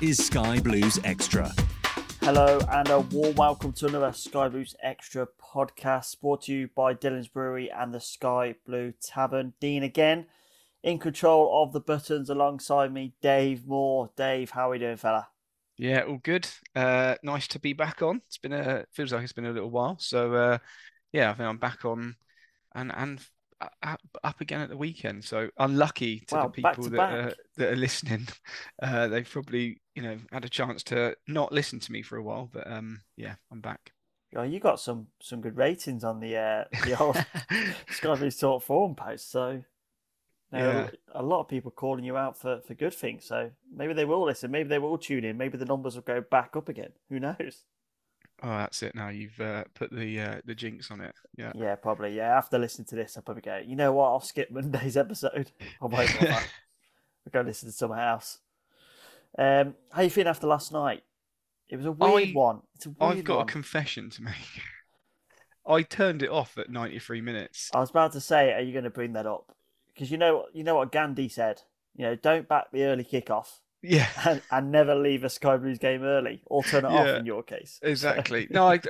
is Sky Blues Extra. Hello and a warm welcome to another Sky Blues Extra podcast brought to you by Dhillons Brewery and the Sky Blue Tavern. Dean again in control of the buttons alongside me, Dave Moore. Dave, how are we doing, fella? Yeah, all good. Uh, nice to be back on. It's been a feels like it's been a little while. So uh, yeah, I think I'm back on and and up, again at the weekend. So unlucky to Wow, the people to that are, that are listening. Uh, they've probably you know had a chance to not listen to me for a while, but um, yeah, I'm back. Oh, you got some some good ratings on the uh, the old Blues Talk forum post, so you know, Yeah. a lot of people calling you out for, for good things. So maybe they will listen, maybe they will tune in, maybe the numbers will go back up again. Who knows? Oh, that's it. Now you've uh, put the uh, the jinx on it. Yeah. Yeah, probably. Yeah, after listening to this, I'll probably go. You know what? I'll skip Monday's episode. I won't. bother. I'll go listen to somewhere else. Um, how you feeling after last night? It was a weird I- one. It's a weird I've got one. a confession to make. I turned it off at 93 minutes. I was about to say, are you going to bring that up? Because you know, you know what Gandhi said. You know, don't back the early kickoff Yeah. and, and never leave a Sky Blues game early, or turn it off in your case. Exactly. No, I,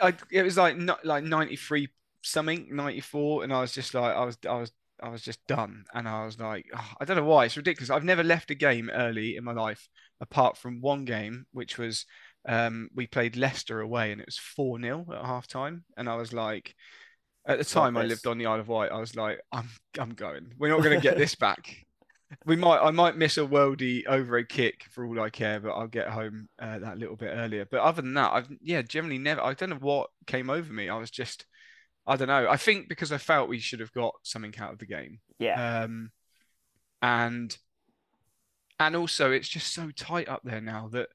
I, it was like not like 93 something, 94, and I was just like, I was, I was, I was just done, and I was like, oh, I don't know why. It's ridiculous. I've never left a game early in my life, apart from one game, which was, um, we played Leicester away, and it was four 0 at half time, and I was like. At the time, I lived on the Isle of Wight. I was like, "I'm, I'm going. We're not going to get this back. We might, I might miss a worldy over a kick for all I care, but I'll get home uh, that little bit earlier. But other than that, I've yeah, generally never. I don't know what came over me. I was just, I don't know. I think because I felt we should have got something out of the game. Yeah. Um, and and also it's just so tight up there now that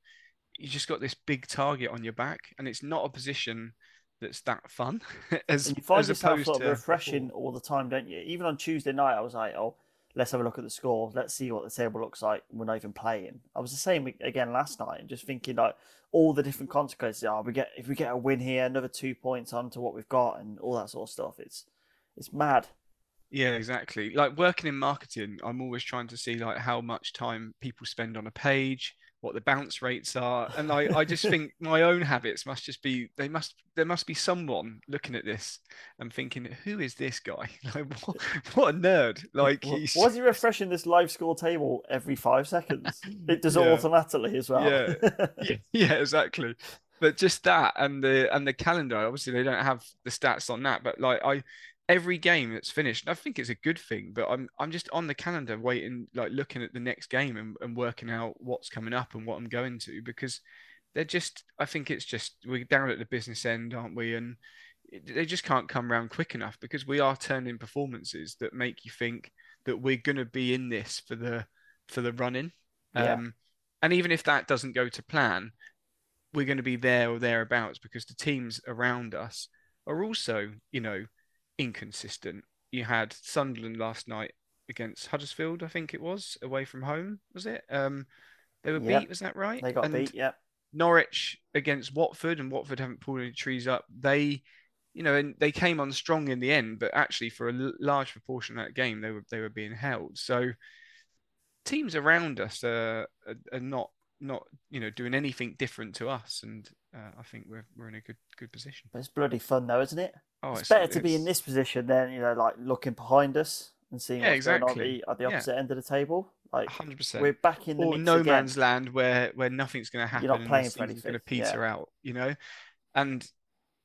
you just got this big target on your back, and it's not a position that's that fun as And you find as yourself sort of refreshing all the time, don't you? Even on Tuesday night, I was like, oh, let's have a look at the score. Let's see what the table looks like. We're not even playing. I was the same again last night, and just thinking like all the different consequences. are. we get if we get a win here, another two points onto what we've got, and all that sort of stuff. It's it's mad. Yeah, exactly. Like working in marketing, I'm always trying to see like how much time people spend on a page, what the bounce rates are, and I, I just think my own habits must just be they must there must be someone looking at this and thinking, who is this guy? Like what, what a nerd! Like he's Why is he refreshing this live score table every five seconds? It does it automatically as well. Yeah. yeah, yeah, exactly. But just that and the and the calendar, obviously they don't have the stats on that, but like I every game that's finished, I think it's a good thing, but I'm I'm just on the calendar waiting, like looking at the next game and, and working out what's coming up and what I'm going to because they're just I think it's just we're down at the business end, aren't we? And they just can't come around quick enough because we are turning performances that make you think that we're gonna be in this for the for the running. Yeah. Um and even if that doesn't go to plan, we're going to be there or thereabouts because the teams around us are also, you know, inconsistent. You had Sunderland last night against Huddersfield, I think it was, away from home, was it? Um, they were Yeah. beat, was that right? They got And beat. Yeah. Norwich against Watford, and Watford haven't pulled any trees up. They, you know, and they came on strong in the end, but actually for a l- large proportion of that game, they were they were being held. So teams around us are, are, are not not you know doing anything different to us, and uh, I think we're we're in a good good position. It's bloody fun though, isn't it? Oh, it's, it's- better to be in this position than you know, like looking behind us and seeing Yeah, what's going on at exactly. the, at the Yeah. opposite end of the table. Like hundred percent. we're back in the or no again. man's land where where nothing's going to happen. You're not playing for season's going to peter yeah. out, you know. And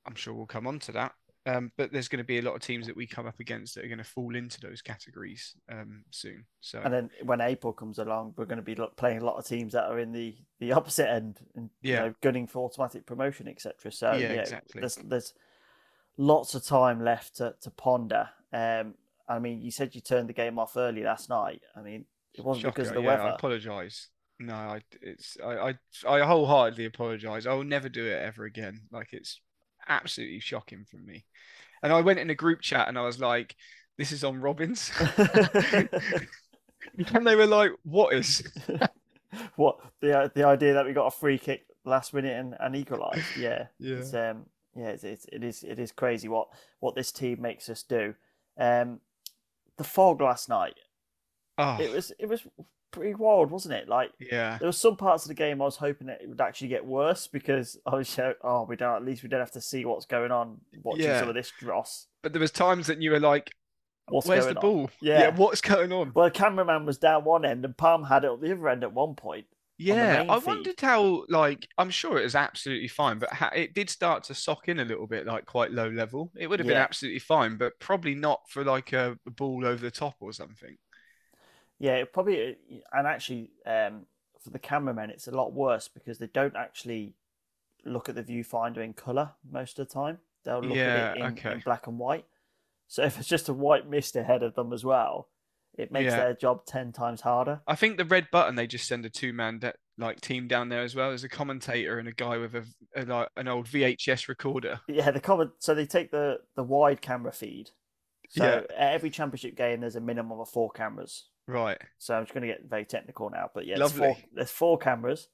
I'm sure we'll come on to that. Um, but there's going to be a lot of teams that we come up against that are going to fall into those categories um, soon. So And then when April comes along, we're going to be playing a lot of teams that are in the, the opposite end and you Yeah. know gunning for automatic promotion, etc. So Yeah, yeah, exactly. there's there's lots of time left to, to ponder. Um, I mean, you said you turned the game off early last night. I mean, it wasn't because of the yeah, weather. I apologise. No, I it's I I, I wholeheartedly apologise. I will never do it ever again. Like it's absolutely shocking from me. And I went in a group chat and I was like, "This is on Robins," and they were like, "What is?" what the the idea that we got a free kick last minute and, and equalised. Yeah, Yeah. It's, um, yeah, it's, it's, it is it is crazy what what this team makes us do. Um, the fog last night. Oh, It was it was pretty wild, wasn't it? Like yeah, there were some parts of the game I was hoping it would actually get worse because I was show, oh we don't at least we don't have to see what's going on watching Yeah. some of this dross. but there was times that you were like, What's "Where's going the on? ball? Yeah. what's going on?" Well, the cameraman was down one end and Palm had it at the other end at one point. Yeah, I feed. wondered how. Like, I'm sure it was absolutely fine, but ha- it did start to sock in a little bit, like quite low level. It would have been absolutely fine, but probably not for like a, a ball over the top or something. Yeah, it probably and actually um, for the cameramen, it's a lot worse because they don't actually look at the viewfinder in color most of the time. They'll look Yeah, at it in, okay. in black and white. So if it's just a white mist ahead of them as well, it makes Yeah. their job ten times harder. I think the red button they just send a two man de- like team down there as well. There's a commentator and a guy with a, a like an old VHS recorder. Yeah, the comment. So they take the the wide camera feed. So Yeah. at every championship game, there's a minimum of four cameras. Right. So I'm just going to get very technical now, but yeah, there's four, there's four cameras,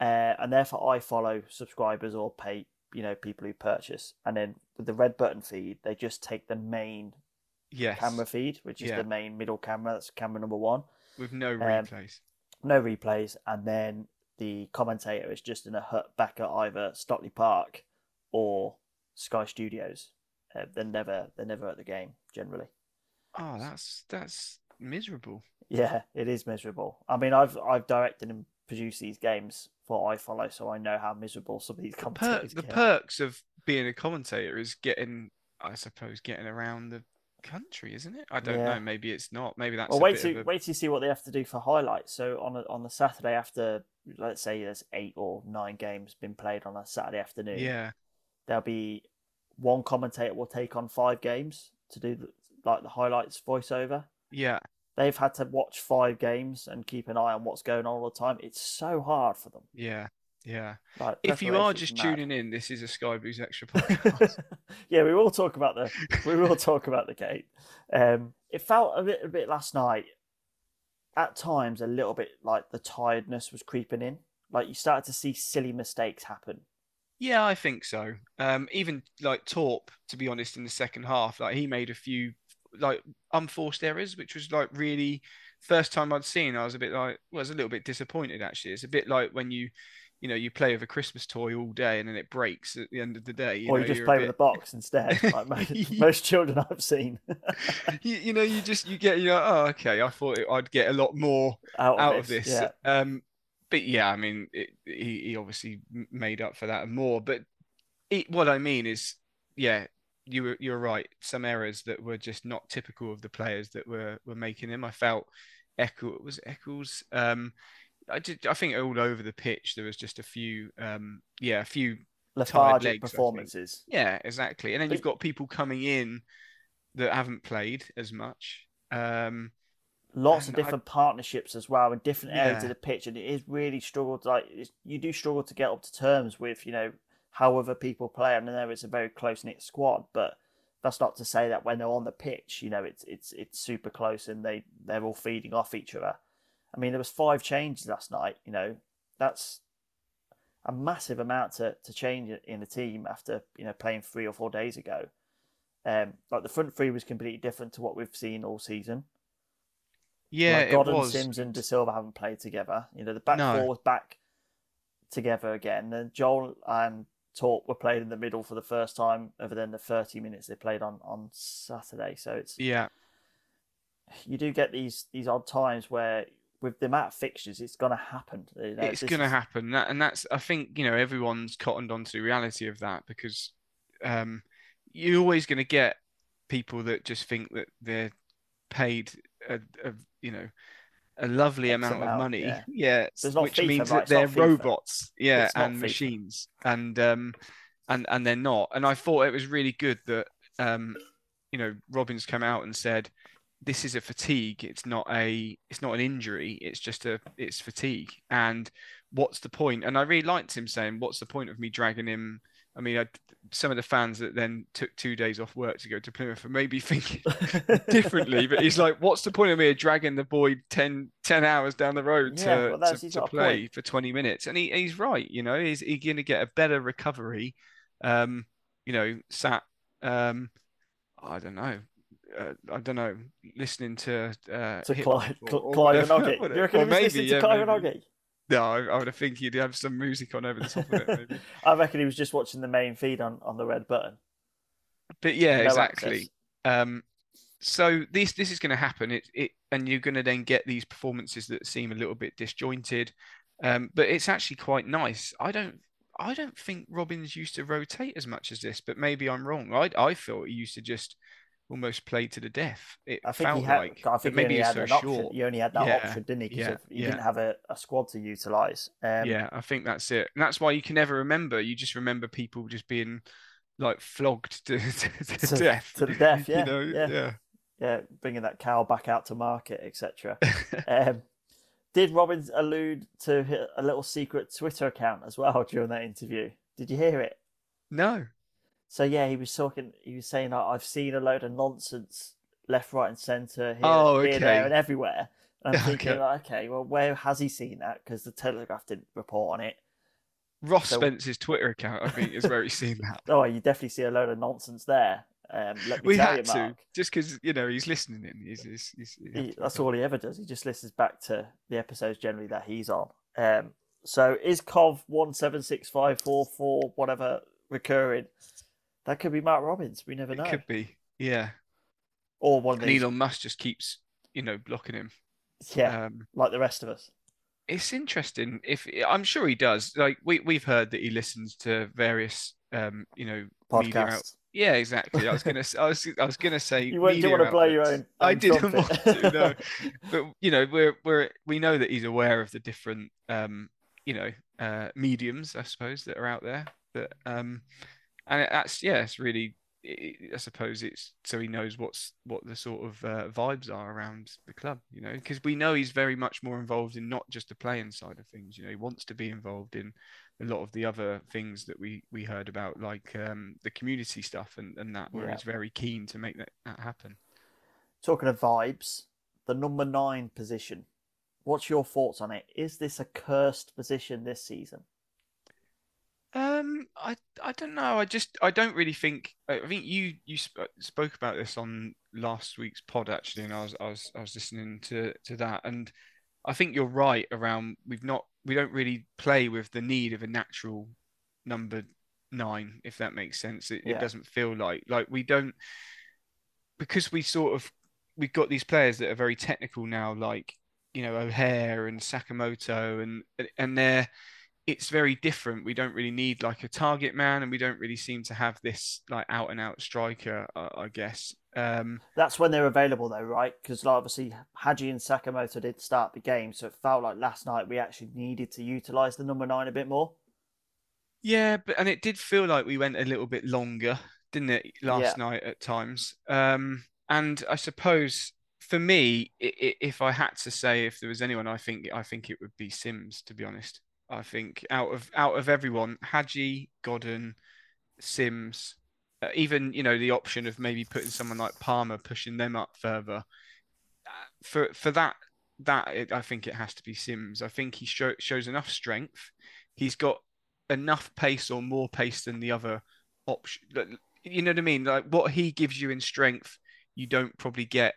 uh, and therefore I follow subscribers or pay, you know, people who purchase. And then with the red button feed, they just take the main Yes. camera feed, which is Yeah. the main middle camera. That's camera number one. with no um, replays. No replays, and then the commentator is just in a hut back at either Stockley Park or Sky Studios. Uh, they're never they're never at the game generally. Oh, that's that's miserable. Yeah, it is miserable. I mean, I've I've directed and produced these games for iFollow, so I know how miserable some of these Per- commentators the get. perks of being a commentator is getting, I suppose, getting around the country, isn't it? I don't Yeah. know. Maybe it's not. Maybe that's. well, wait to a- wait to see what they have to do for highlights. So on a, on the Saturday after, let's say there's eight or nine games been played on a Saturday afternoon. Yeah. there'll be one commentator will take on five games to do the, like the highlights voiceover. Yeah. They've had to watch five games and keep an eye on what's going on all the time. It's so hard for them. Yeah. Yeah. Like If you are just tuning in, this is a Sky Blues Extra podcast. yeah, we will talk about the we will talk about the game. Um, it felt a little bit last night. At times, a little bit like the tiredness was creeping in. Like you started to see silly mistakes happen. yeah, I think so. Um, even like Torp, to be honest, in the second half, like he made a few like unforced errors, which was like really first time I'd seen. I was a bit like, well, I was a little bit disappointed actually. It's a bit like when you, you know, you play with a Christmas toy all day and then it breaks at the end of the day. You or know, you just play bit- with a box instead, like most, most children I've seen. you, you know, you just you get you know, oh okay, I thought it, I'd get a lot more Out of out of this, this. yeah. Um, but yeah, I mean, it, he he obviously made up for that and more. But it, what I mean is, yeah, you were you're right. Some errors that were just not typical of the players that were were making them. I felt Echo was it Eccles. Um, I did. I think all over the pitch there was just a few. Um, yeah, a few Lethargic legs, performances. Yeah, exactly. And then But- you've got people coming in that haven't played as much. Um, lots of And I- different partnerships as well in different areas Yeah. of the pitch, and it is really struggled. Like it's, you do struggle to get up to terms with you know how other people play. I know it's a very close knit squad, but that's not to say that when they're on the pitch, you know, it's it's it's super close and they they're all feeding off each other. I mean, there was five changes last night. You know, that's a massive amount to, to change in a team after you know playing three or four days ago. Um, like the front three was completely different to what we've seen all season. Yeah, like it Godden, was. Simms, and De Silva haven't played together. You know, the back No. four was back together again. Then Joel and Torp were played in the middle for the first time, other than the thirty minutes they played on on Saturday. So it's Yeah, you do get these these odd times where with the amount of fixtures, it's going to happen. You know, it's going to is- happen, that, and that's I think you know everyone's cottoned onto the reality of that because um, you're always going to get people that just think that they're paid a, a you know a lovely X amount, of money, yeah. yeah, which FIFA, means right? that they're robots, yeah, and FIFA. machines, and um, and and they're not. And I thought it was really good that um, you know Robins come out and said this is a fatigue it's not a it's not an injury it's just a it's fatigue. And what's the point? And i really liked him saying what's the point of me dragging him? I mean I, some of the fans that then took two days off work to go to plymouth and maybe thinking differently but he's like what's the point of me dragging the boy 10, 10 hours down the road Yeah, to, well, to, to play for 20 minutes? And he, he's right you know he's, he's going to get a better recovery um you know sat um I don't know. Uh, I don't know. Listening to uh, to Clive, hop or- or Clive and whatever- Oggy. whatever. You reckon Or he was listening to yeah, Clive maybe. No, I, I would have think he'd have some music on over the top of it, maybe. I reckon he was just watching the main feed on, on the red button. But yeah, No exactly. Um, so this this is going to happen. It it and you're going to then get these performances that seem a little bit disjointed. Um, but it's actually quite nice. I don't I don't think Robins used to rotate as much as this, but maybe I'm wrong. I I thought he used to just almost played to the death. It I think felt he had. like, I think maybe it's had so an option. short. He only had that Yeah, option, didn't he? Because yeah, he yeah. didn't have a, a squad to utilize. Um, yeah, I think that's it. And that's why you can never remember. You just remember people just being like flogged to, to, to To- death. to the death, yeah, you know, yeah. yeah. yeah, bringing that cow back out to market, etc. um, did Robins allude to a little secret Twitter account as well during that interview? Did you hear it? No. So yeah, he was talking. He was saying, "Oh, "I've seen a load of nonsense left, right, and centre here, Oh, here, okay. there, and everywhere." And I'm thinking, Okay. like, okay, well, where has he seen that? Because the Telegraph didn't report on it. Ross So- Spence's Twitter account, I think, is where he's seen that. Oh, you definitely see a load of nonsense there. Um, let me we tell had you, to, just because you know he's listening in. He's, he's, he's, He, that's all he ever does. He just listens back to the episodes generally that he's on. Um, so is Cov one seven six five four four whatever recurring? That could be Mark Robins. We never know. It could be, yeah. Or one of And these, Elon Musk just keeps, you know, blocking him. yeah, Um, like the rest of us. it's interesting. If I'm sure he does. Like we we've heard that he listens to various, um, you know, Podcasts. Yeah, exactly. I was gonna, I was, I was gonna say. You won't- didn't want to blow your own- I didn't want to, no. But you know, we're we're we know that he's aware of the different, um, you know, uh, mediums, I suppose, that are out there. That um, and that's yeah, it's really. i I suppose it's so he knows what's what the sort of uh, vibes are around the club, you know, because we know he's very much more involved in not just the playing side of things. You know, he wants to be involved in a lot of the other things that we we heard about, like um, the community stuff and, and that, where Yeah. he's very keen to make that, that happen. Talking of vibes, the number nine position. What's your thoughts on it? Is this a cursed position this season? Um, I I don't know. I just I don't really think. I think you you sp spoke about this on last week's pod actually, and I was I was I was listening to to that, and I think you're right around. We've not we don't really play with the need of a natural number nine, if that makes sense. It, Yeah. it doesn't feel like like we don't because we sort of we've got these players that are very technical now, like you know O'Hare and Sakamoto, and and they're it's very different. We don't really need like a target man, and we don't really seem to have this like out and out striker, I, I guess. Um, That's when they're available, though, right? Because obviously Haji and Sakamoto did start the game, so it felt like last night we actually needed to utilize the number nine a bit more. yeah, but and it did feel like we went a little bit longer, didn't it, last Yeah. night at times? Um, and I suppose for me, i i if I had to say if there was anyone, I think I think it would be Simms. To be honest, I think out of out of everyone, Haji, Godden, Simms, uh, even you know the option of maybe putting someone like Palmer pushing them up further. Uh, for for that that it, I think it has to be Simms. I think he show, shows enough strength. He's got enough pace or more pace than the other option. You know what I mean? Like what he gives you in strength, you don't probably get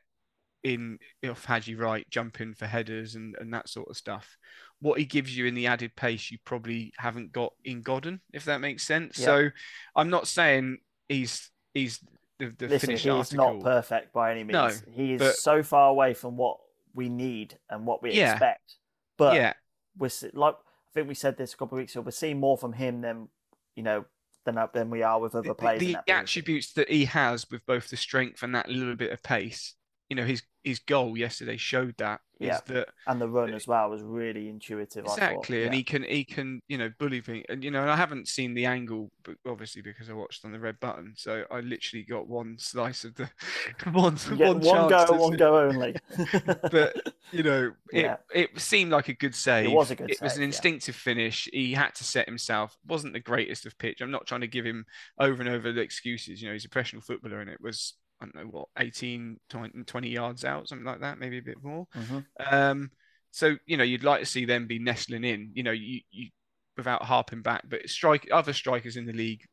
in off Haji Wright jumping for headers and, and that sort of stuff. What he gives you in the added pace, you probably haven't got in Godden, if that makes sense. Yeah. So I'm not saying he's he's the, the Listen, finished he's article. not perfect by any means. No, he is but- so far away from what we need and what we Yeah. expect. But yeah, we're like I think we said this a couple of weeks ago. We're seeing more from him than you know than than we are with other players. the that attributes that he has with both the strength and that little bit of pace. You know, his his goal yesterday showed that is Yeah. that and the run as well was really intuitive. Exactly, and Yeah. he can he can you know bully thing, and you know, and I haven't seen the angle, but obviously because I watched on the red button, so I literally got one slice of the one get one, one go, one go only. But you know, it Yeah. it seemed like a good save. It was a good save. It was save, an yeah. instinctive finish. He had to set himself. wasn't the greatest of pitch. I'm not trying to give him over and over the excuses. You know, he's a professional footballer, and it was I don't know what 18, 20, 20 yards out, something like that, maybe a bit more. Mhm. Um, so you know, you'd like to see them be nestling in. You know, you you without harping back, but strike other strikers in the league,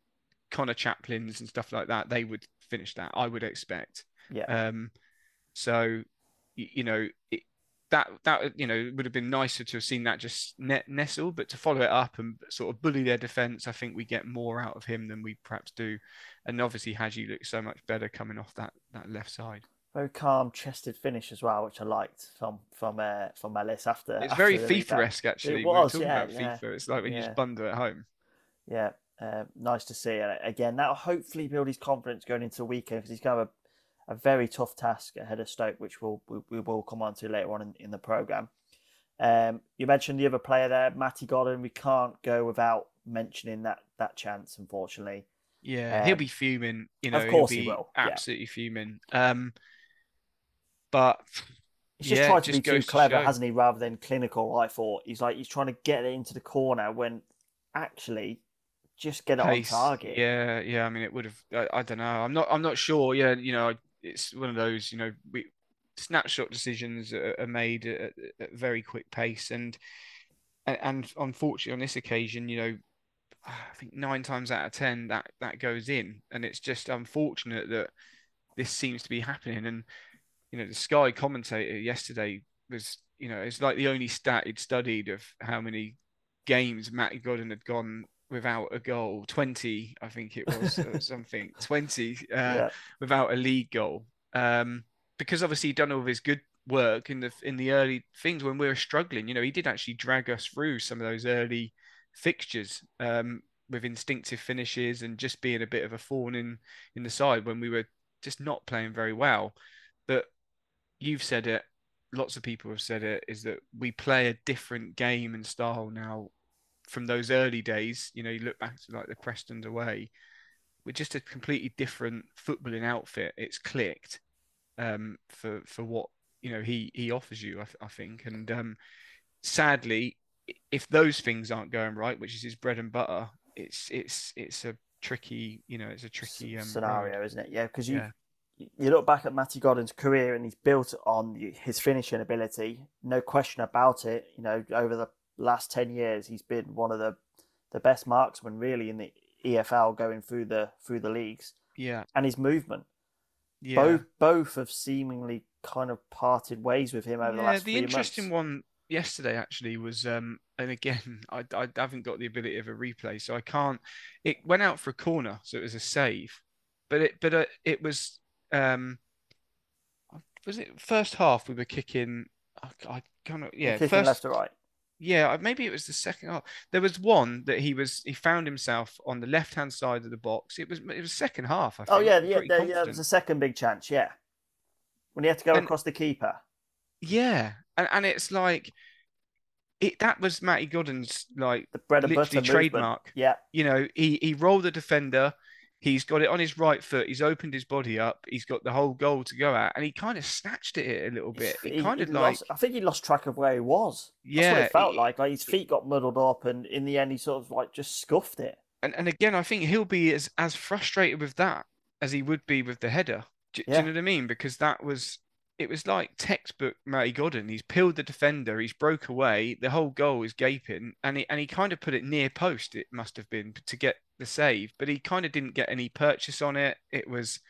Conor Chaplins and stuff like that, they would finish that. I would expect. Yeah. Um, so you, you know it, that that you know it would have been nicer to have seen that just net nestle, but to follow it up and sort of bully their defence, I think we get more out of him than we perhaps do. And obviously, Haji looks so much better coming off that that left side. very calm chested finish as well, which I liked from from uh, from Ellis after. It's after very the lead back. FIFA-esque actually. It We were was, talking yeah, about yeah. FIFA. It's like when you Yeah. just bundle at home. Yeah, uh, nice to see. And again, that'll hopefully build his confidence going into the weekend because he's going to have a, a very tough task ahead of Stoke, which we'll, we, we will come on to later on in, in the programme. Um, you mentioned the other player there, Matty Godden. We can't go without mentioning that that chance, unfortunately. Yeah, he'll Um, be fuming. You know, of course he'll he will, yeah. absolutely fuming. Um, but He's just yeah, it to be too clever, show. hasn't he, rather than clinical, I thought. He's like, he's trying to get it into the corner when actually just get it pace. on target. Yeah, yeah. I mean, it would have. I, I don't know. I'm not. I'm not sure. Yeah, you know, it's one of those. You know, we snapshot decisions are, made at, at very quick pace, and, and unfortunately on this occasion, you know, I think nine times out of ten that that goes in, and it's just unfortunate that this seems to be happening. And you know, the Sky commentator yesterday was, you know, it's like the only stat he'd studied of how many games Matty Godden had gone without a goal. 20 i think it was something. 20 uh, Yeah. without a league goal. Um because obviously he'd done all of his good work in the in the early things when we were struggling you know he did actually drag us through some of those early fixtures um with instinctive finishes and just being a bit of a thorn in in the side when we were just not playing very well. But you've said it lots of people have said it is that we play a different game and style now from those early days, you know, you look back to like the Preston's away, we're just a completely different footballing outfit. It's clicked um, for for what you know he he offers you, I, I think. And um, sadly, if those things aren't going right, which is his bread and butter, it's it's it's a tricky, you know, it's a tricky um, scenario, road. isn't it? Yeah, because you Yeah. you look back at Matty Godden's career and he's built on his finishing ability, no question about it. You know, over the last ten years, he's been one of the the best marksmen really in the EFL going through the through the leagues, Yeah, and his movement. yeah. Both both have seemingly kind of parted ways with him over the last. Yeah, the interesting months. one yesterday actually was, um, and again, I, I haven't got the ability of a replay, so I can't. It went out for a corner, so it was a save, but it, but uh, it was, um, was it first half we were kicking? I, I kind of yeah, Kicking first left to right. Yeah, maybe it was the second half. There was one that he was he found himself on the left hand side of the box. It was it was second half. I oh, think. Oh yeah, yeah, there, yeah. confident. There's a second big chance. Yeah, when he had to go And- across the keeper. Yeah, and and it's like it that was Matty Godden's like The bread and butter literally movement. trademark. Yeah, You know, he he rolled the defender, He's got it on his right foot. He's opened his body up. He's got the whole goal to go at, and he kind of snatched it a little bit. It He- kind of like lost- I think he lost track of where he was. That's what Yeah, it felt he- like. Like his feet got muddled up, and in the end, he sort of like just scuffed it. and, and again, I think he'll be as as frustrated with that as he would be with the header. Do, do you know what I mean? Because that was it was like textbook Matty Godden. He's peeled the defender, he's broke away, the whole goal is gaping, and he and he kind of put it near post. It must have been to get the save, but he kind of didn't get any purchase on it. It was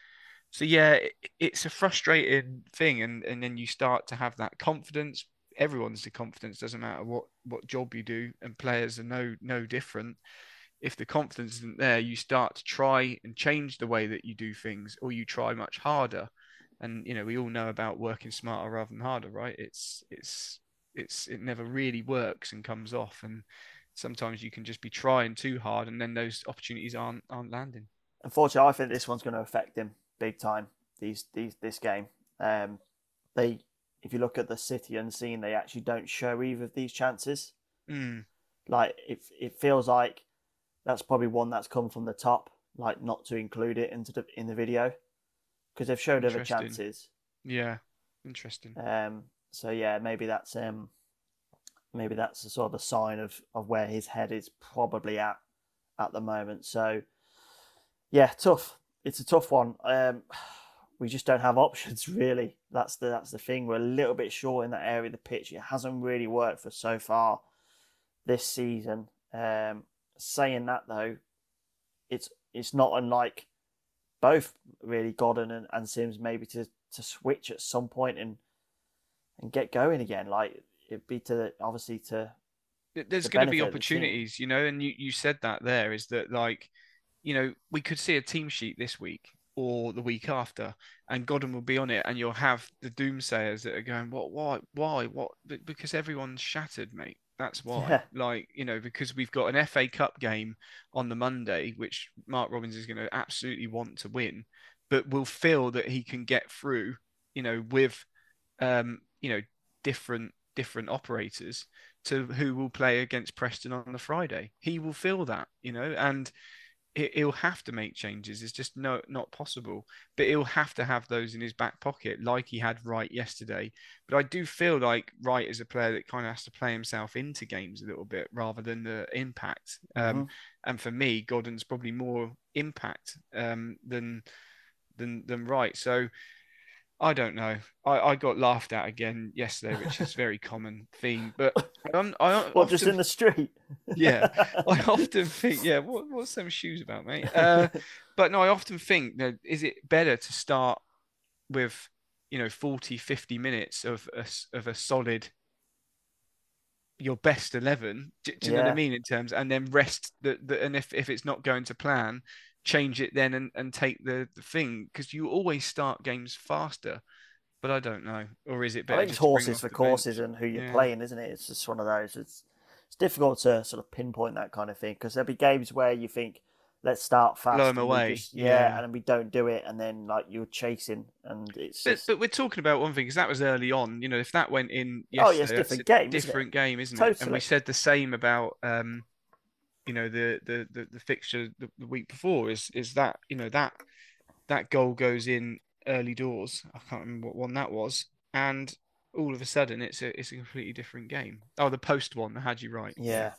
so yeah, it, it's a frustrating thing, and and then you start to have that confidence. Everyone's the confidence doesn't matter what what job you do, and players are no no different if the confidence isn't there, you start to try and change the way that you do things, or you try much harder. And you know, we all know about working smarter rather than harder, right? It's it's it's it never really works and comes off. And sometimes you can just be trying too hard, and then those opportunities aren't aren't landing. Unfortunately, I think this one's going to affect him big time. These these this game. Um, they, if you look at the City unseen, they actually don't show either of these chances. Mm. Like it, it feels like that's probably one that's come from the top, like not to include it into the in the video because they've showed other chances. Yeah, interesting. Um, so yeah, maybe that's um, maybe that's a sort of a sign of of where his head is probably at at the moment. So yeah, tough. It's a tough one. Um, we just don't have options really. That's the that's the thing. We're a little bit short in that area of the pitch. It hasn't really worked for so far this season. Um, saying that though, it's it's not unlike both really Godden and, and Simms maybe to to switch at some point and and get going again. Like it'd be to obviously to there's the going to be benefit of the team. opportunities, you know, and you, you said that there is that like, you know, we could see a team sheet this week or the week after, and Godden will be on it, and you'll have the doomsayers that are going, what, why, why, what? Because everyone's shattered, mate. That's why. Yeah. Like, you know, because we've got an FA Cup game on the Monday, which Mark Robins is going to absolutely want to win, but will feel that he can get through, you know, with, um, you know, different different operators to who will play against Preston on the Friday. He will feel that, you know, and he- he'll have to make changes. It's just no not possible. But he'll have to have those in his back pocket, like he had Wright yesterday. But I do feel like Wright is a player that kind of has to play himself into games a little bit rather than the impact. Um, and for me, Godden's probably more impact um, than than than Wright. So. I don't know. I, I got laughed at again yesterday, which is a very common theme. But um, I well, just in the street. yeah, I often think, yeah, what, what's them shoes about, mate? Uh, but no, I often think that is it better to start with, you know, 40, 50 minutes of a, of a solid, your best 11, do, do you know what I mean? In terms, and then rest the, the and if, if it's not going to plan, change it then and, and take the, the thing because you always start games faster. But I don't know, or is it I better? think it's horses for courses bench? and who you're Yeah. playing, isn't it? It's just one of those. It's it's difficult to sort of pinpoint that kind of thing because there'll be games where you think, let's start fast, Blow 'em and we away, just- yeah, yeah. and then we don't do it, and then like you're chasing, and it's But, just, but we're talking about one thing because that was early on. You know, if that went in Oh, yeah, it's different game, isn't different game, isn't it? And we said the same about, um, you know, the the the, the fixture the, the week before is is that you know that that goal goes in early doors. I can't remember what one that was, and all of a sudden it's a it's a completely different game. Oh, the post one, had you right. yeah.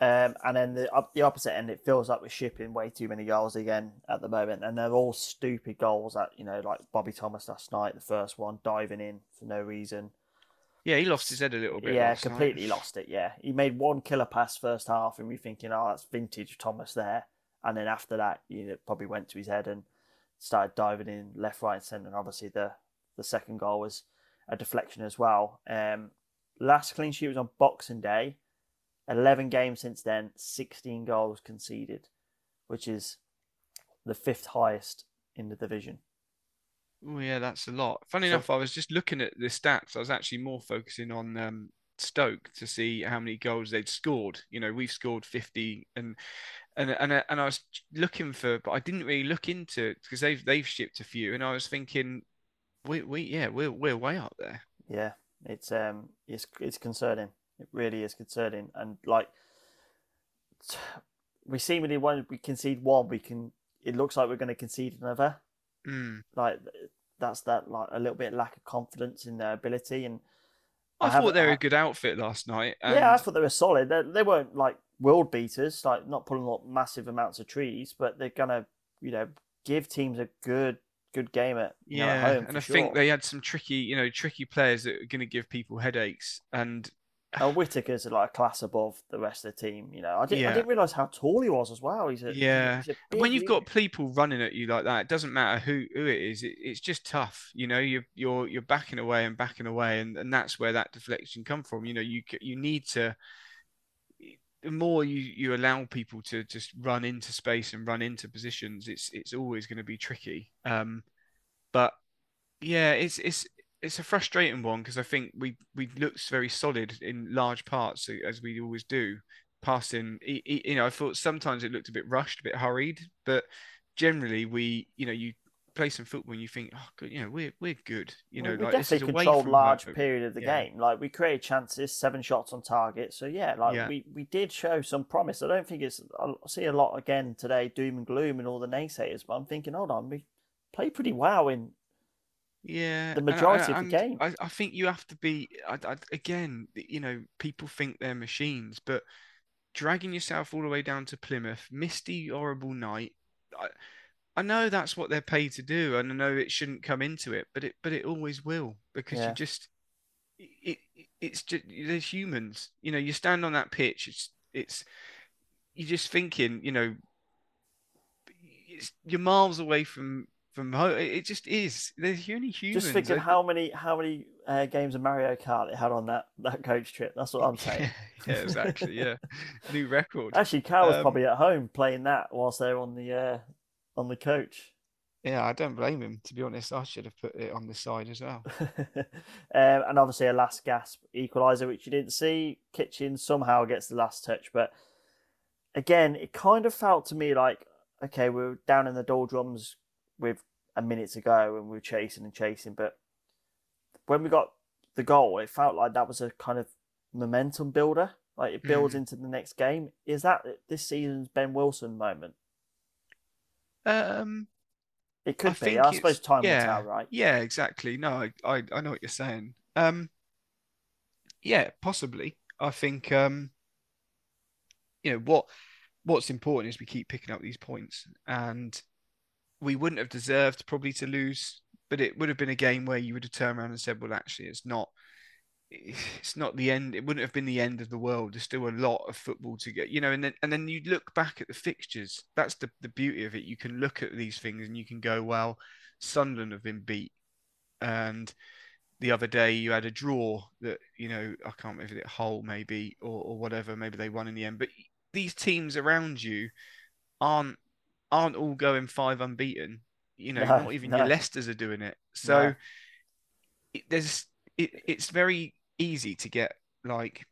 Um, and then the the opposite end, it feels up we're shipping way too many goals again at the moment, and they're all stupid goals. That you know, like Bobby Thomas last night, the first one diving in for no reason. Yeah, he lost his head a little bit. Yeah, last night. completely lost it. Yeah, he made one killer pass first half, and we're thinking, oh, that's vintage Thomas there. And then after that, you know, it probably went to his head and started diving in left, right, and centre. And obviously, the the second goal was a deflection as well. Um, last clean sheet was on Boxing Day. Eleven games since then, sixteen goals conceded, which is the fifth highest in the division. Oh yeah, that's a lot. Funny So- enough, I was just looking at the stats. I was actually more focusing on um, Stoke to see how many goals they'd scored. You know, we've scored fifty, and and and and I was looking for, but I didn't really look into it because they've they've shipped a few, and I was thinking, we we yeah, we're we're way up there. Yeah, it's um, it's it's concerning. It really is concerning, and like we seemingly when we concede one, we can it looks like we're going to concede another. Mm. Like that's that like a little bit lack of confidence in their ability. And I, haven't- thought they were I- a good outfit last night. Yeah, I thought they were solid. They, they weren't like world beaters, like not pulling up massive amounts of trees, but they're gonna, you know, give teams a good good game at you know, at yeah, home. and I sure. think they had some tricky, you know, tricky players that are going to give people headaches. And And Whittaker's like a class above the rest of the team. You know, I didn't, I didn't realize how tall he was as well. He's a yeah, he's a when you've got people running at you like that, it doesn't matter who who it is. It, it's just tough. You know, you're you're you're backing away and backing away, and, and that's where that deflection come from. You know, you you need to. The more you, you allow people to just run into space and run into positions, it's it's always going to be tricky. Um, but yeah, it's it's it's a frustrating one because I think we we looked very solid in large parts as we always do. Passing, you know, I thought sometimes it looked a bit rushed, a bit hurried, but generally we, you know, you play some football and you think, oh, good, you know, we're we're good. You know, we like definitely controlled large period of the Yeah. game. Like we created chances, seven shots on target. So yeah, like Yeah. we, we did show some promise. I don't think it's. I see a lot again today, doom and gloom and all the naysayers. But I'm thinking, hold on, we played pretty well in Yeah, the and majority of the game. I, I think you have to be. I, I, again, you know, people think they're machines, but dragging yourself all the way down to Plymouth, misty, horrible night. I, I know that's what they're paid to do, and I know it shouldn't come into it, but it, but it always will because Yeah. you just, it, it, it's just there's humans. You know, you stand on that pitch. It's, it's, you're just thinking. You know, it's, you're miles away from from home. It just is. There's only humans. Just thinking I- how many how many uh, games of Mario Kart it had on that, that coach trip. That's what I'm saying. yeah, exactly. Yeah, new record. Actually, Carl was Um, probably at home playing that whilst they're on the uh, on the coach. Yeah, I don't blame him. To be honest, I should have put it on the side as well. um, and obviously a last gasp equaliser, which you didn't see. Kitching somehow gets the last touch, but again, it kind of felt to me like okay, we are down in the doldrums with a minute to go, and we were chasing and chasing. But when we got the goal, it felt like that was a kind of momentum builder. Like it builds Mm. into the next game. Is that this season's Ben Wilson moment? Um, It could I be. I suppose time yeah, will tell, right? Yeah, exactly. No, I, I, I know what you're saying. Um, yeah, possibly. I think um, you know what what's important is we keep picking up these points, and we wouldn't have deserved probably to lose, but it would have been a game where you would have turned around and said, well, actually, it's not. It's not the end. It wouldn't have been the end of the world. There's still a lot of football to get, you know. And then, and then you look back at the fixtures. That's the the beauty of it. You can look at these things and you can go, well, Sunderland have been beat, and the other day you had a draw that you know I can't remember if it Hull maybe or or whatever. Maybe they won in the end. But these teams around you aren't aren't all going five unbeaten. You know, No, not even no. your Leicesters are doing it. So No. it, there's it, it's very easy to get like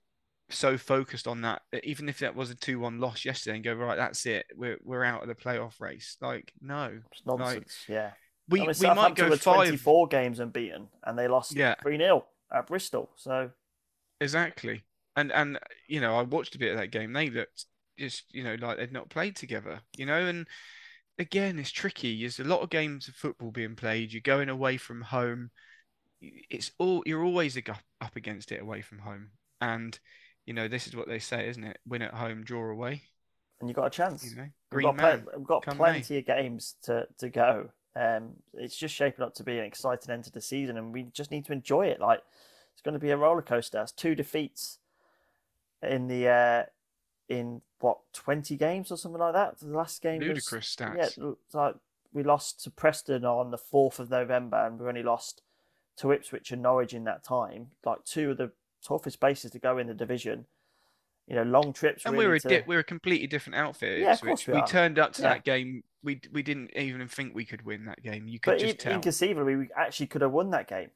so focused on that even if that was a 2-1 loss yesterday and go right that's it we're we're out of the playoff race like no It's nonsense. yeah. we I mean, we might go five 24 games unbeaten, and they lost Yeah. 3 0 at Bristol. So exactly and and you know I watched a bit of that game they looked just you know like they'd not played together you know and again it's tricky there's a lot of games of football being played you're going away from home it's all you're always up against it away from home and you know this is what they say isn't it win at home draw away and you got a chance. you know We've got, man we've got plenty of games to, to go. Um, it's just shaping up to be an exciting end to the season, and we just need to enjoy it. Like it's going to be a roller coaster. It's two defeats in the uh, in what twenty games or something like that. The last game was- Ludicrous stats. Yeah, like we lost to Preston on the fourth of November, and we only lost to Ipswich and Norwich in that time. Like two of the toughest bases to go in the division. You know, long trips. and really we're a to... di- we're a completely different outfit. Yeah, of course we are. turned up to Yeah. that game. We we didn't even think we could win that game. You could But just in- tell. inconceivably, we actually could have won that game.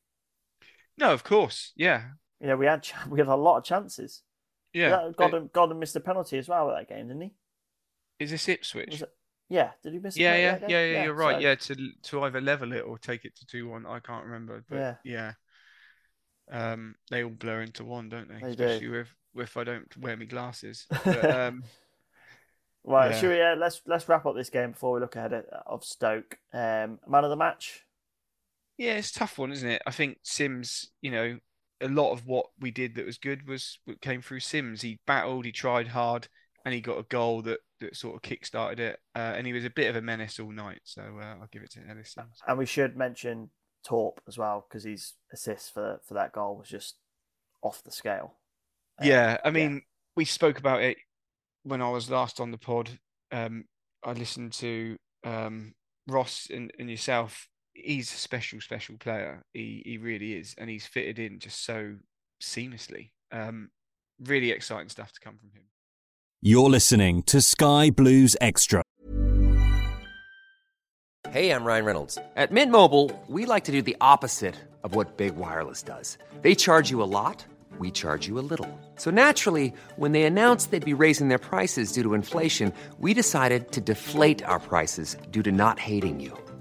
No, of course, yeah, You know, we had ch- we had a lot of chances. Yeah. That- It- Godden, Godden missed a penalty as well at that game, didn't he? Is this Ipswich? It? Yeah, did he miss? Yeah, penalty yeah, yeah, yeah. You're right. so- Yeah, to to either level it or take it to two one. I can't remember, but Yeah. yeah. Um, they all blur into one, don't they? They do. Especially with if I don't wear my glasses. But, um, Right, sure, Yeah. should we, uh, let's let's wrap up this game before we look ahead of Stoke. Um, man of the match. Yeah, it's a tough one, isn't it? I think Sims, you know, a lot of what we did that was good was came through Simms. He battled, he tried hard, and he got a goal that, that sort of kick-started it. Uh, and he was a bit of a menace all night. So uh, I'll give it to Ellis Simms. And we should mention Torp as well because his assist for for that goal was just off the scale. Um, Yeah, I mean, we spoke about it when I was last on the pod. Um, I listened to um, Ross and, and yourself. He's a special, special player. He he really is, and he's fitted in just so seamlessly. Um, really exciting stuff to come from him. You're listening to Sky Blues Extra. Hey, I'm Ryan Reynolds. At Mint Mobile, we like to do the opposite of what Big Wireless does. They charge you a lot, we charge you a little. So naturally, when they announced they'd be raising their prices due to inflation, we decided to deflate our prices due to not hating you.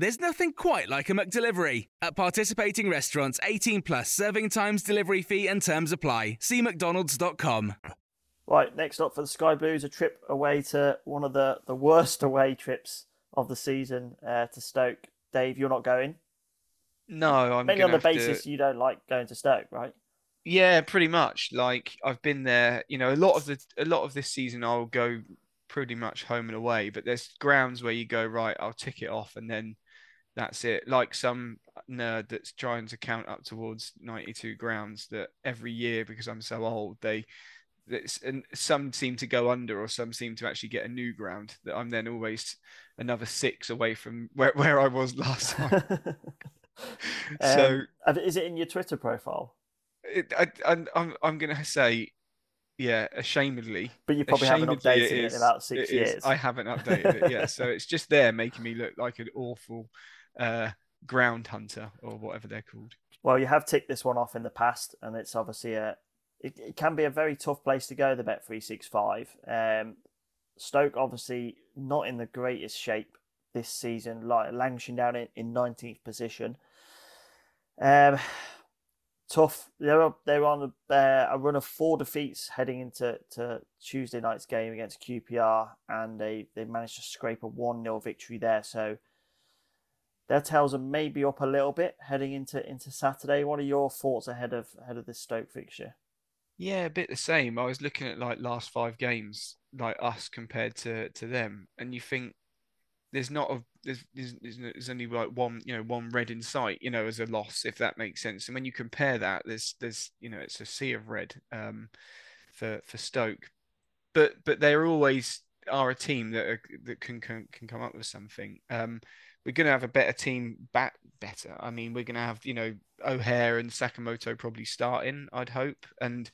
There's nothing quite like a McDelivery. At participating restaurants, 18 plus serving times, delivery fee, and terms apply. See McDonald's.com. Right, next up for the Sky Blues, a trip away to one of the, the worst away trips of the season uh, to Stoke. Dave, you're not going. No, I'm Mainly on the have to- basis you don't like going to Stoke, right? Yeah, pretty much. Like I've been there, you know, a lot of the a lot of this season I'll go pretty much home and away, but there's grounds where you go, right, I'll tick it off and then that's it. Like some nerd that's trying to count up towards 92 grounds that every year because I'm so old, they that's and some seem to go under or some seem to actually get a new ground that I'm then always another six away from where, where I was last time. so Um, is it in your Twitter profile? it, I, I, I'm I'm gonna say, yeah, ashamedly. But you probably haven't updated it in about six it is. years. I haven't updated it. Yeah, so it's just there making me look like an awful uh, ground hunter or whatever they're called. Well, you have ticked this one off in the past, and it's obviously a. It, it can be a very tough place to go. The Bet three six five. Um, Stoke obviously not in the greatest shape this season, like languishing down in, in 19th position. Um, tough. They're they're on a, uh, a run of four defeats heading into to Tuesday night's game against QPR, and they they managed to scrape a one 0 victory there. So their tails are maybe up a little bit heading into into Saturday. What are your thoughts ahead of ahead of this Stoke fixture? Yeah, a bit the same. I was looking at like last five games, like us compared to to them, and you think there's not a there's, there's there's only like one you know one red in sight you know as a loss if that makes sense and when you compare that there's there's you know it's a sea of red um for for Stoke but but they're always are a team that are, that can, can can come up with something um we're going to have a better team back better I mean we're going to have you know O'Hare and Sakamoto probably starting I'd hope and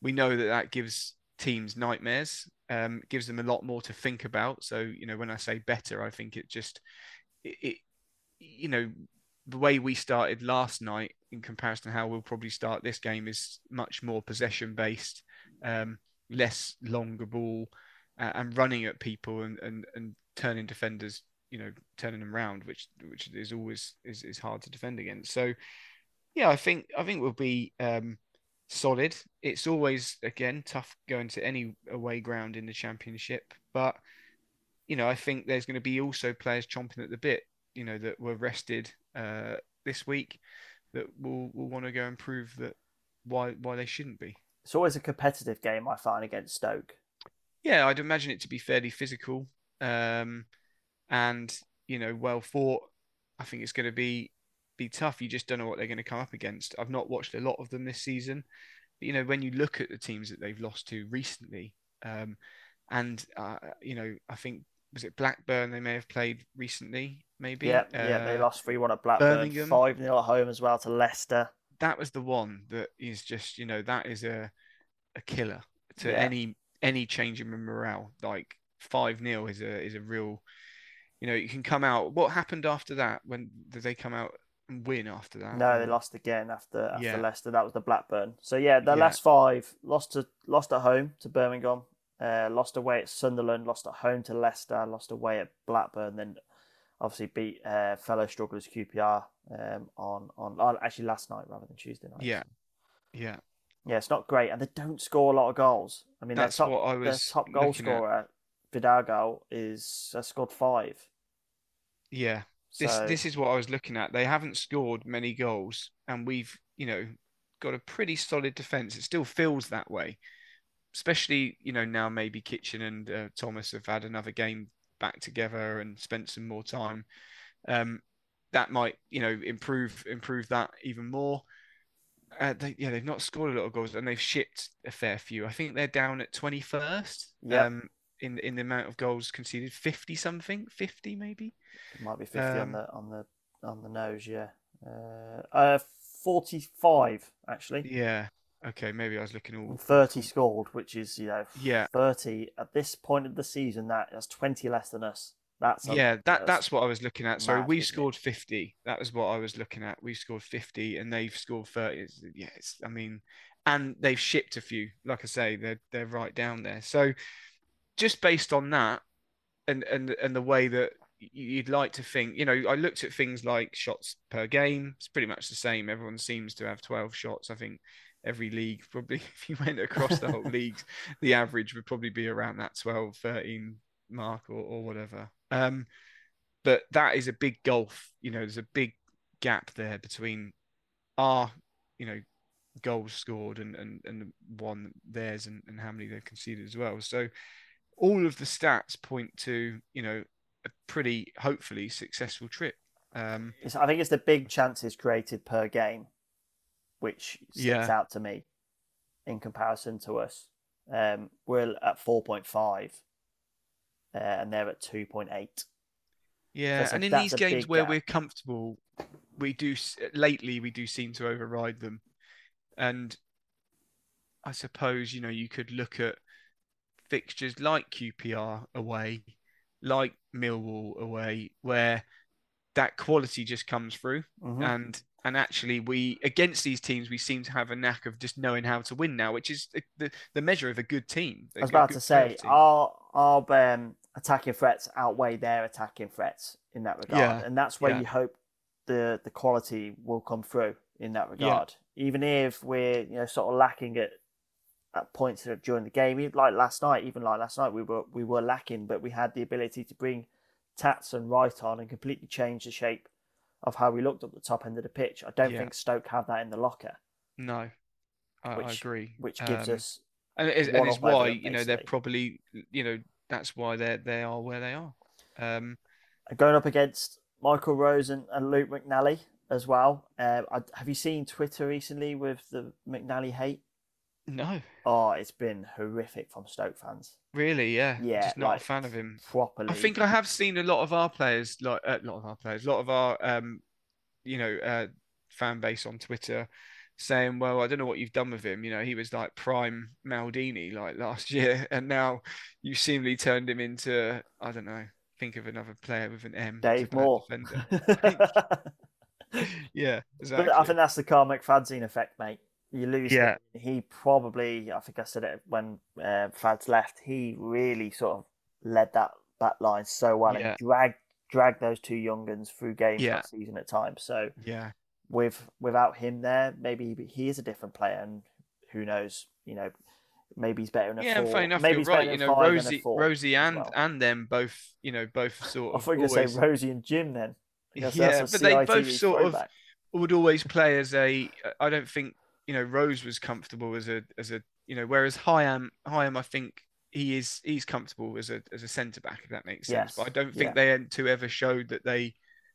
we know that that gives teams nightmares um, gives them a lot more to think about. So, you know, when I say better, I think it just, it, it, you know, the way we started last night in comparison to how we'll probably start this game is much more possession based, um, less longer ball, uh, and running at people and, and, and turning defenders, you know, turning them round, which which is always is, is hard to defend against. So, yeah, I think I think we'll be um, solid. It's always again tough going to any away ground in the championship, but you know I think there's going to be also players chomping at the bit. You know that were rested uh, this week that will will want to go and prove that why why they shouldn't be. It's always a competitive game I find against Stoke. Yeah, I'd imagine it to be fairly physical, um, and you know well fought. I think it's going to be be tough. You just don't know what they're going to come up against. I've not watched a lot of them this season, but you know when you look at the teams that they've lost to recently, um, and uh, you know I think was it Blackburn they may have played recently, maybe. Yeah, yeah, they Uh, lost three one at Blackburn, five 0 at home as well to Leicester. That was the one that is just you know that is a a killer to Yeah. any any change in morale. Like five 0 is a is a real you know, you can come out. What happened after that? When did they come out and win after that? No, they lost again after after Yeah. Leicester. That was the Blackburn. So yeah, the Yeah. last five lost to lost at home to Birmingham, uh, lost away at Sunderland, lost at home to Leicester, lost away at Blackburn, then obviously beat uh, fellow strugglers QPR um, on on oh, actually last night rather than Tuesday night. Yeah, yeah. Yeah, it's not great, and they don't score a lot of goals. I mean, That's their top, what I their top goal at. scorer, Vidigal, is has scored five. Yeah. This So- this is what I was looking at. They haven't scored many goals, and we've you know got a pretty solid defense. It still feels that way, especially you know now maybe Kitching and uh, Thomas have had another game back together and spent some more time. Um, that might you know improve improve that even more. Uh, they, yeah, they've not scored a lot of goals, and they've shipped a fair few. I think they're down at twenty first. Yep. Um, in in the amount of goals conceded, fifty something, fifty maybe. It might be fifty Um, on the on the on the nose. Yeah, uh, uh forty-five actually. Yeah. Okay, maybe I was looking all. 30 scored, which is, you know, Yeah. 30 at this point of the season. That that's 20 less than us. That's Yeah, that that's what I was looking at. Sorry, mad, we it? scored 50. That was what I was looking at. We scored 50 and they've scored 30. It's, yeah, it's, I mean, and they've shipped a few. Like I say, they're they're right down there. So just based on that and and and the way that you'd like to think, you know, I looked at things like shots per game. It's pretty much the same. Everyone seems to have 12 shots. I think every league probably if you went across the whole leagues, the average would probably be around that 12, 13 mark or, or whatever. Um, but that is a big gulf. You know, there's a big gap there between our, you know, goals scored and and and one theirs and, and how many they've conceded as well. So all of the stats point to you know a pretty hopefully successful trip. Um, It's, I think it's the big chances created per game, which sticks Yeah. out to me in comparison to us. Um, we're at 4.5 uh, and they're at 2.8. Yeah, That's a- and in these games where gap. we're comfortable, we do lately we do seem to override them, and I suppose you know you could look at fixtures like QPR away, like Millwall away, where that quality just comes through, Mhm. and and actually we against these teams we seem to have a knack of just knowing how to win now, which is the the, measure of a good team. I was about to say, our our um, attacking threats outweigh their attacking threats in that regard, Yeah, and that's where yeah. you hope the the quality will come through in that regard. Even if we're you know sort of lacking at at points during the game, like last night, even like last night, we were we were lacking, but we had the ability to bring Tats and Wright on and completely change the shape of how we looked at the top end of the pitch. I don't Yeah. think Stoke have that in the locker, no, I, I agree. which gives Um, us and it is, and it's why you know they're probably you know that's why they they are where they are. Um, going up against Michael Rose and, and Luke McNally as well. Um, I, have you seen Twitter recently with the McNally hate? No, Oh, it's been horrific from Stoke fans. really, yeah, Yeah, just not like, a fan of him. Properly. I think I have seen a lot of our players, like a lot of our players, a lot of our um, you know, uh, fan base on Twitter saying, "Well, I don't know what you've done with him. You know, he was like prime Maldini like last year, and now you seemingly turned him into I don't know. Think of another player with an M. Dave Moore. yeah, exactly. But I think that's the Kyle McFadzean effect, mate. You lose. Yeah. him. He probably, I think I said it when uh, Fads left. He really sort of led that back line so well Yeah. and dragged dragged those two young guns through games Yeah. that season at times. So yeah, with without him there, maybe he- is a different player, and who knows? You know, maybe he's better in a yeah, four. fair enough. maybe he's right. You know, five and a Rosie, Rosie, and well. and them both. You know, both sort I of thought you always. say Rosie and Jim then. Yeah, but they both sort of would always play as a. I don't think you know Rose was comfortable as a as a you know whereas Hyam Hyam I think he is he's comfortable as a as a centre back if that makes sense. Yes, But I don't think yeah. they two ever showed that they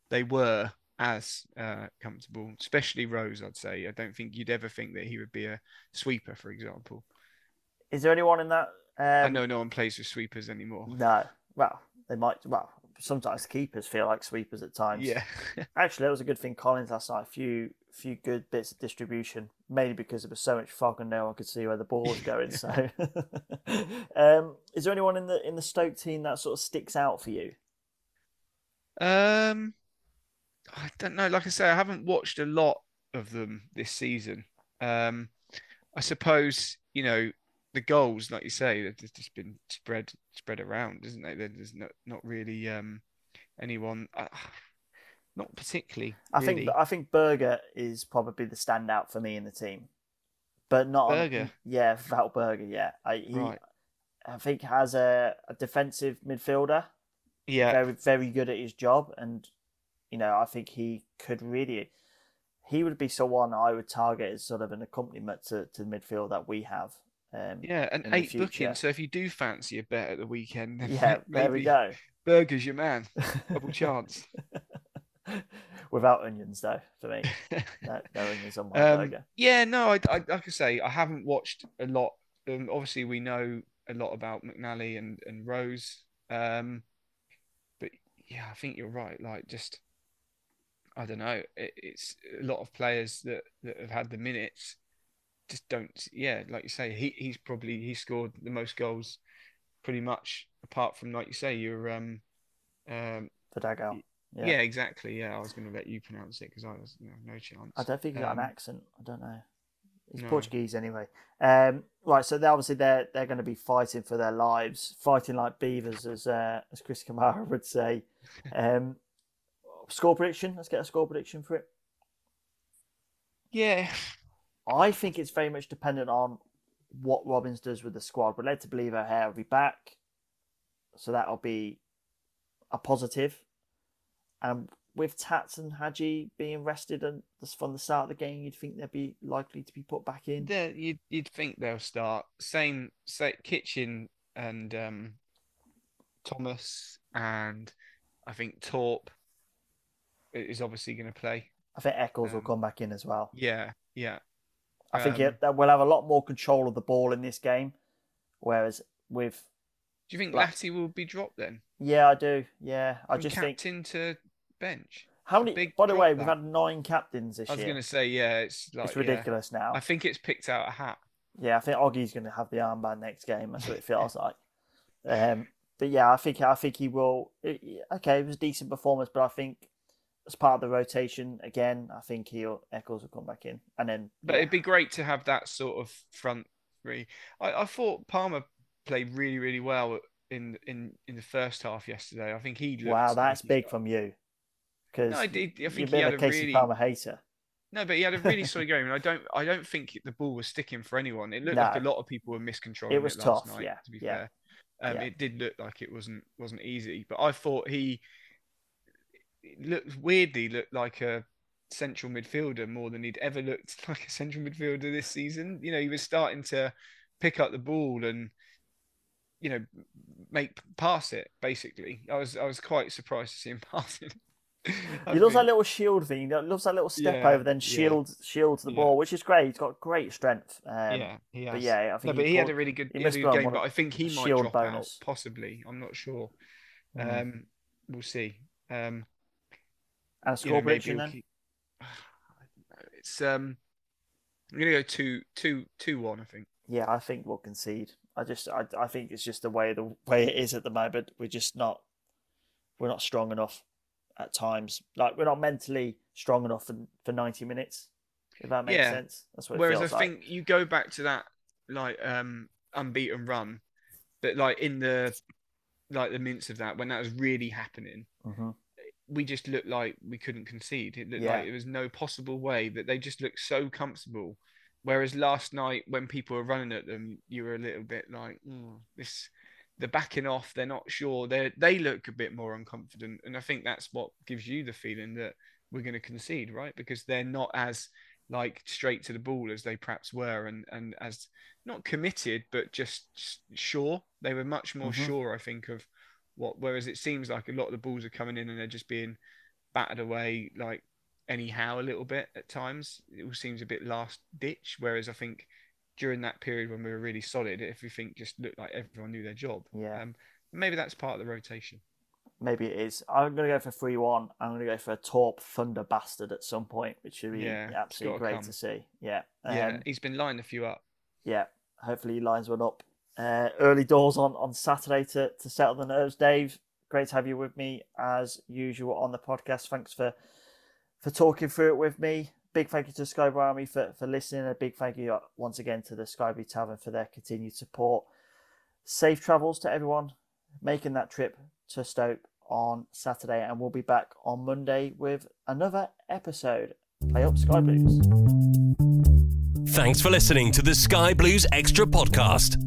they were as uh, comfortable, especially Rose. I'd say I don't think you'd ever think that he would be a sweeper, for example. Is there anyone in that? Um, I know no one plays with sweepers anymore. No. Well, they might. Well, sometimes keepers feel like sweepers at times. Yeah, Actually, that was a good thing. Collins last night. A few, few good bits of distribution, mainly because there was so much fog and no one could see where the ball was going. So, um, is there anyone in the in the Stoke team that sort of sticks out for you? Um, I don't know. Like I say, I haven't watched a lot of them this season. Um, I suppose you know the goals, like you say, they've just been spread spread around, isn't they? There's not not really um anyone. Uh, not particularly. I really. think I think Burger is probably the standout for me in the team, but not Burger? yeah, Val Burger. Yeah, I he, Right. I think has a, a defensive midfielder. Yeah. very very good at his job, and you know I think he could really. He would be someone I would target as sort of an accompaniment to, to the midfield that we have. Um, Yeah, and eight bookings. So if you do fancy a bet at the weekend, then Yeah, there we go. Burger's your man. Double chance. Without onions, though, for me, no, no onions on my Um, burger. yeah, no, I, I like I say, I haven't watched a lot. Um, obviously, we know a lot about McNally and and Rose. Um, but yeah, I think you're right. Like, just I don't know. It, it's a lot of players that that have had the minutes just don't. Yeah, like you say, he he's probably he scored the most goals, pretty much apart from like you say, your um um For yeah. Yeah. exactly. Yeah, I was going to let you pronounce it because I was you know, no chance. I don't think he's got an Um, accent. I don't know. He's no. Portuguese anyway. Um, right, so they obviously they're they're going to be fighting for their lives, fighting like beavers, as uh, as Chris Kamara would say. Um, score prediction. Let's get a score prediction for it. Yeah, I think it's very much dependent on what Robins does with the squad. We're led to believe O'Hare will be back, so that'll be a positive. And with Tats and Haji being rested and from the start of the game, you'd think they'd be likely to be put back in. There, you'd you'd think they'll start same say Kitching and um, Thomas and I think Torp is obviously going to play. I think Eccles will Um, come back in as well. Yeah, yeah. I think Um, it, that we'll have a lot more control of the ball in this game, whereas with Do you think Like- Latty will be dropped then? yeah, I do. Yeah, I From just think captain to bench. how many. By the way, we've had nine captains this year. I was going to say yeah, it's like it's yeah. ridiculous now. I think it's picked out a hat. Yeah, I think Oggy's going to have the armband next game. That's what it feels like. Um, but yeah, I think I think he will. it- okay, it was a decent performance, but I think as part of the rotation again, I think he'll Eccles will come back in, and then But yeah, it'd be great to have that sort of front three. I, I thought Palmer played really, really well in in in the first half yesterday. I think he wow, that's big got- from you because No, I, did, I think he had a Casey really Palmer hater. no, but he had a really solid game, and I don't I don't think the ball was sticking for anyone. It looked like a lot of people were miscontrolling It was last tough, night. yeah, To be yeah, fair, um, yeah. it did look like it wasn't wasn't easy, but I thought he it looked weirdly looked like a central midfielder more than he'd ever looked like a central midfielder this season. You know, he was starting to pick up the ball and you know make pass it basically. I was I was quite surprised to see him pass it. He loves that little shield thing. He loves that little step Yeah, over, then yeah. shield shield to the Yeah. ball, which is great. He's got great strength. Um, yeah, he has. but yeah, I no, think but he, had caught- a really good, he he a good game. But I think he might drop bonus. out, possibly. I'm not sure. Mhm. Um, we'll see. Um, and a you score know, prediction then. keep- I don't. It's um, I'm gonna go two, two, two, one. I think. Yeah, I think we'll concede. I just, I, I think it's just the way the way it is at the moment. We're just not, we're not strong enough at times. Like we're not mentally strong enough for, for ninety minutes. If that makes Yeah. sense, that's what. It Whereas I like. think you go back to that like um unbeaten run, but like in the like the mints of that when that was really happening, Mhm. We just looked like we couldn't concede. It looked Yeah. like there was no possible way that they just looked so comfortable. Whereas last night, when people were running at them, you were a little bit like, "Mm, this, the backing off. They're not sure. They they look a bit more unconfident, and I think that's what gives you the feeling that we're going to concede, right? Because they're not as like straight to the ball as they perhaps were, and and as not committed, but just sure. They were much more Mhm. sure, I think, of what. Whereas it seems like a lot of the balls are coming in and they're just being battered away like anyhow a little bit at times. It all seems a bit last ditch. Whereas I think during that period when we were really solid, everything just looked like everyone knew their job. Yeah. Um, maybe that's part of the rotation. Maybe it is. I'm going to go for three one. I'm going to go for a Torp Thunder Bastard at some point, which should be Yeah, absolutely great come. to see. Yeah. yeah, Um, he's been lining a few up. yeah. Hopefully he lines one up. Uh, early doors on, on Saturday to, to settle the nerves, Dave. great to have you with me as usual on the podcast. Thanks for for talking through it with me. Big thank you to Skyblue Army for, for listening. A big thank you once again to the Skyblue Tavern for their continued support. Safe travels to everyone making that trip to Stoke on Saturday, and we'll be back on Monday with another episode. Play up Sky Blues. Thanks for listening to the Sky Blues Extra podcast.